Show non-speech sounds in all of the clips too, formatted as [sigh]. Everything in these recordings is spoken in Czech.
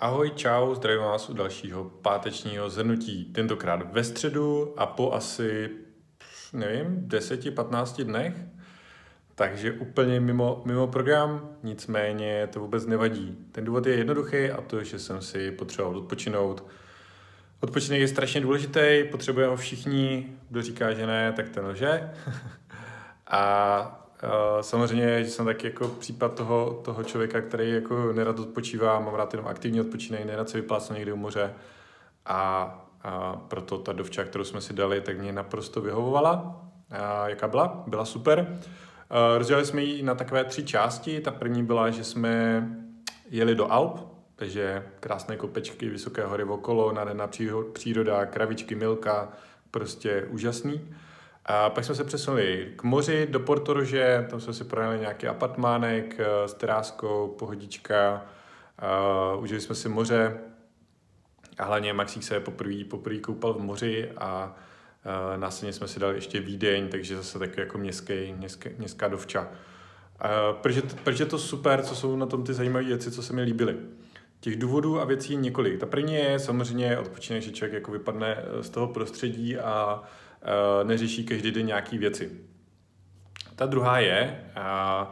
Ahoj, čau, zdravím vás u dalšího pátečního zhrnutí. Tentokrát ve středu a po asi, nevím, 10-15 dnech. Takže úplně mimo, mimo program, nicméně to vůbec nevadí. Ten důvod je jednoduchý a to, že jsem si potřeboval odpočinout. Odpočinek je strašně důležitý, potřebujeme ho všichni. Kdo říká, že ne, tak ten lže. [laughs] a samozřejmě, že jsem taky jako případ toho, toho člověka, který jako nerad odpočívá, mám rád jenom aktivní odpočinek, nerad se vyplácnu někde u moře a, a proto ta dovča, kterou jsme si dali, tak mě naprosto vyhovovala. A jaká byla? Byla super. Rozdělili jsme ji na takové tři části. Ta první byla, že jsme jeli do Alp, takže krásné kopečky, vysoké hory okolo, nádherná příroda, kravičky, milka, prostě úžasný. A pak jsme se přesunuli k moři do Portorože, tam jsme si projeli nějaký apartmánek eh, s teráskou, pohodička, uh, užili jsme si moře a hlavně Maxík se poprvé, poprvé koupal v moři a uh, následně jsme si dali ještě Vídeň, takže zase taky jako městský, městské, městská dovča. Uh, proč, je to, proč je to super, co jsou na tom ty zajímavé věci, co se mi líbily? Těch důvodů a věcí několik. Ta první je samozřejmě odpočinek, že člověk jako vypadne z toho prostředí a Eh, neřeší každý den nějaký věci. Ta druhá je, eh,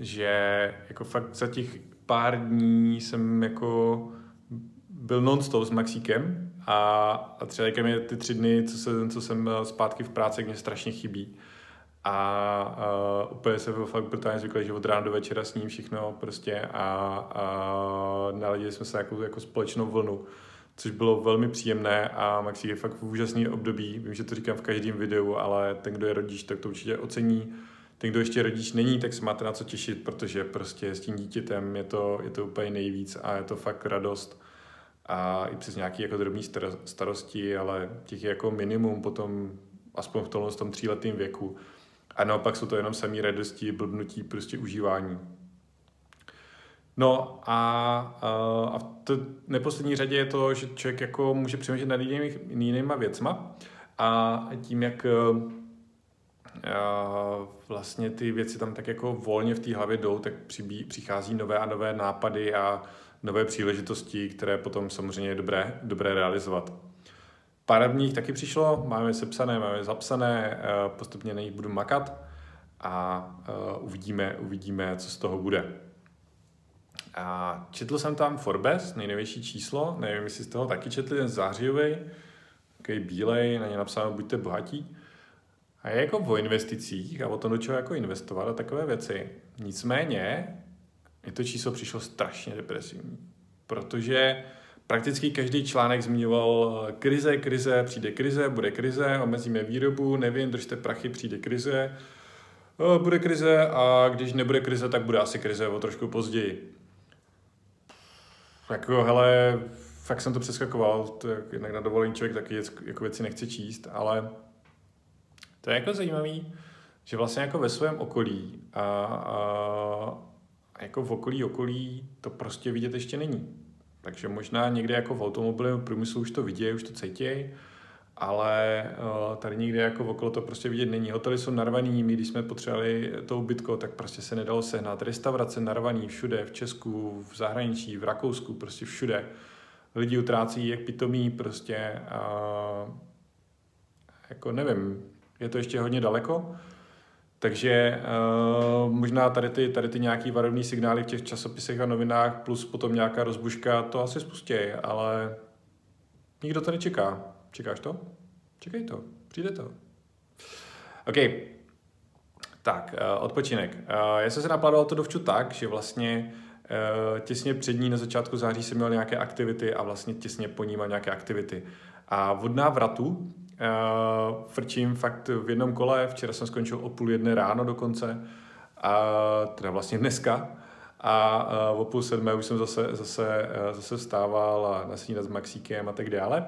že jako fakt za těch pár dní jsem jako byl non-stop s Maxíkem a, a třeba mě ty tři dny, co, se, co jsem zpátky v práci, mě strašně chybí. A, a úplně se byl fakt brutálně zvyklý, že od rána do večera s ním všechno prostě a, a naladili jsme se jako, jako společnou vlnu což bylo velmi příjemné a Maxi je fakt v úžasný období. Vím, že to říkám v každém videu, ale ten, kdo je rodič, tak to určitě ocení. Ten, kdo ještě rodič není, tak se máte na co těšit, protože prostě s tím dítětem je to, je to úplně nejvíc a je to fakt radost. A i přes nějaké jako drobné starosti, ale těch je jako minimum potom, aspoň v tomhle tom tříletém věku. A naopak jsou to jenom samý radosti, blbnutí, prostě užívání. No a, a, a v t- neposlední řadě je to, že člověk jako může přemýšlet nad jinými, jinýma věcma a tím, jak a vlastně ty věci tam tak jako volně v té hlavě jdou, tak přibí, přichází nové a nové nápady a nové příležitosti, které potom samozřejmě je dobré, dobré realizovat. Pár nich taky přišlo, máme sepsané, máme zapsané, postupně na nich budu makat a uvidíme, uvidíme, co z toho bude. A četl jsem tam Forbes, nejnovější číslo, nevím, jestli jste ho taky četli, ten zářijový, takový bílej, na ně napsáno buďte bohatí. A je jako o investicích a o tom, do čeho jako investovat a takové věci. Nicméně, je to číslo přišlo strašně depresivní, protože prakticky každý článek zmiňoval krize, krize, přijde krize, bude krize, omezíme výrobu, nevím, držte prachy, přijde krize, bude krize a když nebude krize, tak bude asi krize o trošku později. Jako, hele, fakt jsem to přeskakoval, to je, jednak na dovolení člověk taky jako věci nechce číst, ale to je jako zajímavý, že vlastně jako ve svém okolí a, a jako v okolí okolí to prostě vidět ještě není. Takže možná někde jako v automobilovém průmyslu už to vidějí, už to cítějí, ale uh, tady nikde jako okolo to prostě vidět není. Hotely jsou narvaný, my když jsme potřebovali to ubytko, tak prostě se nedalo sehnat. Restaurace narvaný všude, v Česku, v zahraničí, v Rakousku, prostě všude. Lidi utrácí jak pitomí prostě uh, jako nevím, je to ještě hodně daleko, takže uh, možná tady ty, tady ty nějaký varovný signály v těch časopisech a novinách plus potom nějaká rozbuška to asi spustí, ale nikdo to nečeká. Čekáš to? Čekej to, přijde to. OK, tak, uh, odpočinek. Uh, já jsem se naplánoval to dovču tak, že vlastně uh, těsně před ní na začátku září jsem měl nějaké aktivity a vlastně těsně po ní mám nějaké aktivity. A od návratu uh, frčím fakt v jednom kole, včera jsem skončil o půl jedné ráno dokonce, a teda vlastně dneska, a o půl sedmé už jsem zase, zase, zase vstával a nasnídat s Maxíkem a tak dále.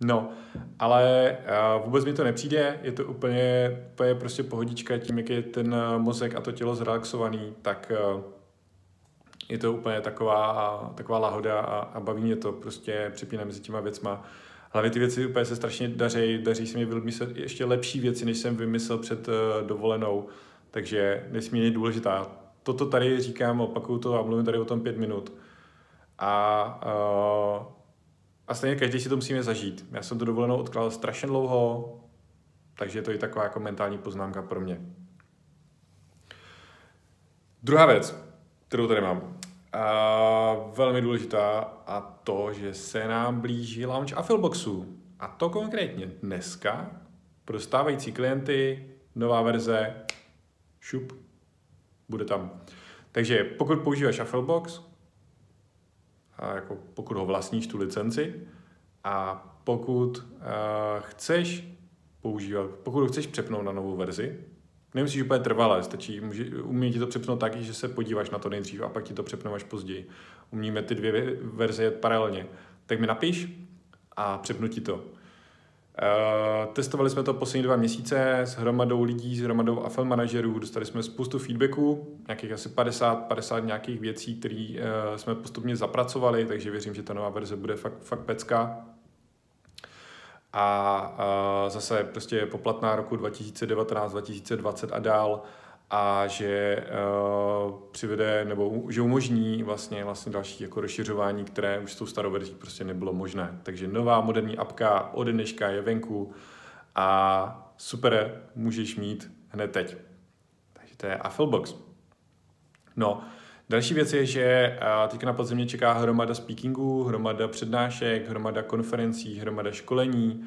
No, ale uh, vůbec mi to nepřijde, je to úplně, úplně prostě pohodička tím, jak je ten uh, mozek a to tělo zrelaxovaný, tak uh, je to úplně taková, taková lahoda a, a baví mě to, prostě přepínám mezi těma věcma. Hlavně ty věci úplně se strašně daří, daří se mi vymyslet ještě lepší věci, než jsem vymyslel před uh, dovolenou, takže nesmírně důležitá. Toto tady říkám, opakuju to a mluvím tady o tom pět minut. A a stejně každý si to musíme zažít. Já jsem to dovolenou odkládal strašně dlouho, takže to je taková jako mentální poznámka pro mě. Druhá věc, kterou tady mám, a velmi důležitá a to, že se nám blíží launch Affilboxu. A to konkrétně dneska pro stávající klienty nová verze šup bude tam. Takže pokud používáš Affilbox, a jako pokud ho vlastníš tu licenci a pokud uh, chceš používat, pokud ho chceš přepnout na novou verzi, nemusíš úplně trvalé, stačí, může, umí ti to přepnout tak, že se podíváš na to nejdřív a pak ti to přepneme až později. Umíme ty dvě verze jet paralelně. Tak mi napiš a přepnu ti to. Uh, testovali jsme to poslední dva měsíce s hromadou lidí, s hromadou AFL manažerů, dostali jsme spoustu feedbacků, nějakých asi 50, 50 nějakých věcí, které uh, jsme postupně zapracovali, takže věřím, že ta nová verze bude fakt, fakt pecka. A uh, zase prostě poplatná roku 2019, 2020 a dál a že uh, přivede nebo že umožní vlastně, vlastně další jako rozšiřování, které už s tou starou verzí prostě nebylo možné. Takže nová moderní apka od dneška je venku a super můžeš mít hned teď. Takže to je Affilbox. No, další věc je, že uh, teďka na podzemně čeká hromada speakingů, hromada přednášek, hromada konferencí, hromada školení,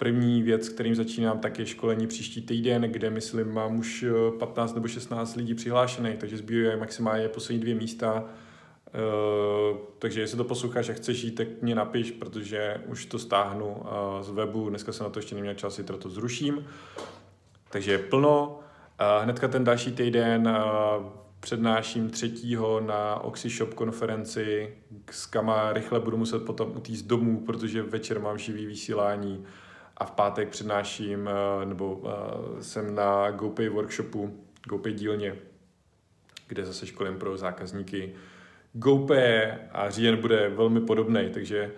První věc, kterým začínám, tak je školení příští týden, kde myslím mám už 15 eh, nebo 16 lidí přihlášených, takže zbývají maximálně poslední dvě místa. Uh, takže jestli to posloucháš a chceš jít, tak mě napiš, protože už to stáhnu uh, z webu, dneska jsem na to ještě neměl čas, zítra to zruším. Takže je plno. Hnedka ten další týden přednáším třetího na OxyShop konferenci, s kama rychle budu muset potom utíct domů, protože večer mám živý vysílání a v pátek přednáším, eh, nebo eh, jsem na GoPay workshopu, GoPay dílně, kde zase školím pro zákazníky GoPay a říjen bude velmi podobný, takže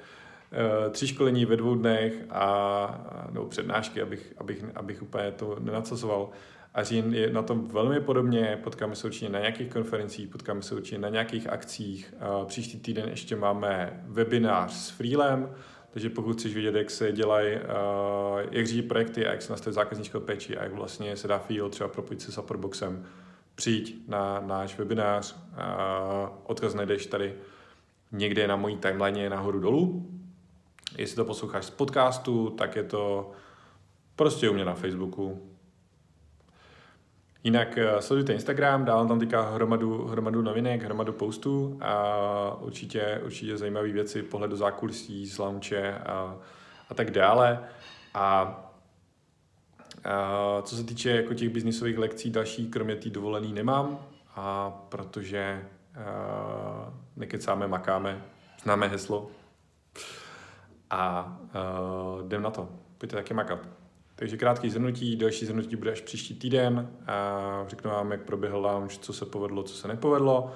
eh, tři školení ve dvou dnech a, nebo přednášky, abych, abych, abych úplně to nenacazoval. A říjen je na tom velmi podobně, potkáme se určitě na nějakých konferencích, potkáme se určitě na nějakých akcích. Příští týden ještě máme webinář s Freelem, takže pokud chceš vědět, jak se dělají, uh, jak řídí projekty jak se nastaví zákaznickou péči a jak vlastně se dá feel třeba propojit se Supportboxem, přijď na náš webinář. Uh, odkaz najdeš tady někde na mojí timeline nahoru dolů. Jestli to posloucháš z podcastu, tak je to prostě u mě na Facebooku, Jinak eh, sledujte Instagram, dávám tam teďka hromadu, hromadu novinek, hromadu postů a určitě, určitě zajímavé věci, pohled do zákulisí, z launche a, a tak dále. A, a co se týče jako těch biznisových lekcí, další kromě té dovolený nemám, a protože a, nekecáme, makáme, známe heslo a a jdem na to. Pojďte taky makat. Takže krátký zhrnutí, další zhrnutí bude až příští týden a řeknu vám, jak proběhl launch, co se povedlo, co se nepovedlo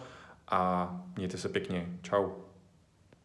a mějte se pěkně. Ciao.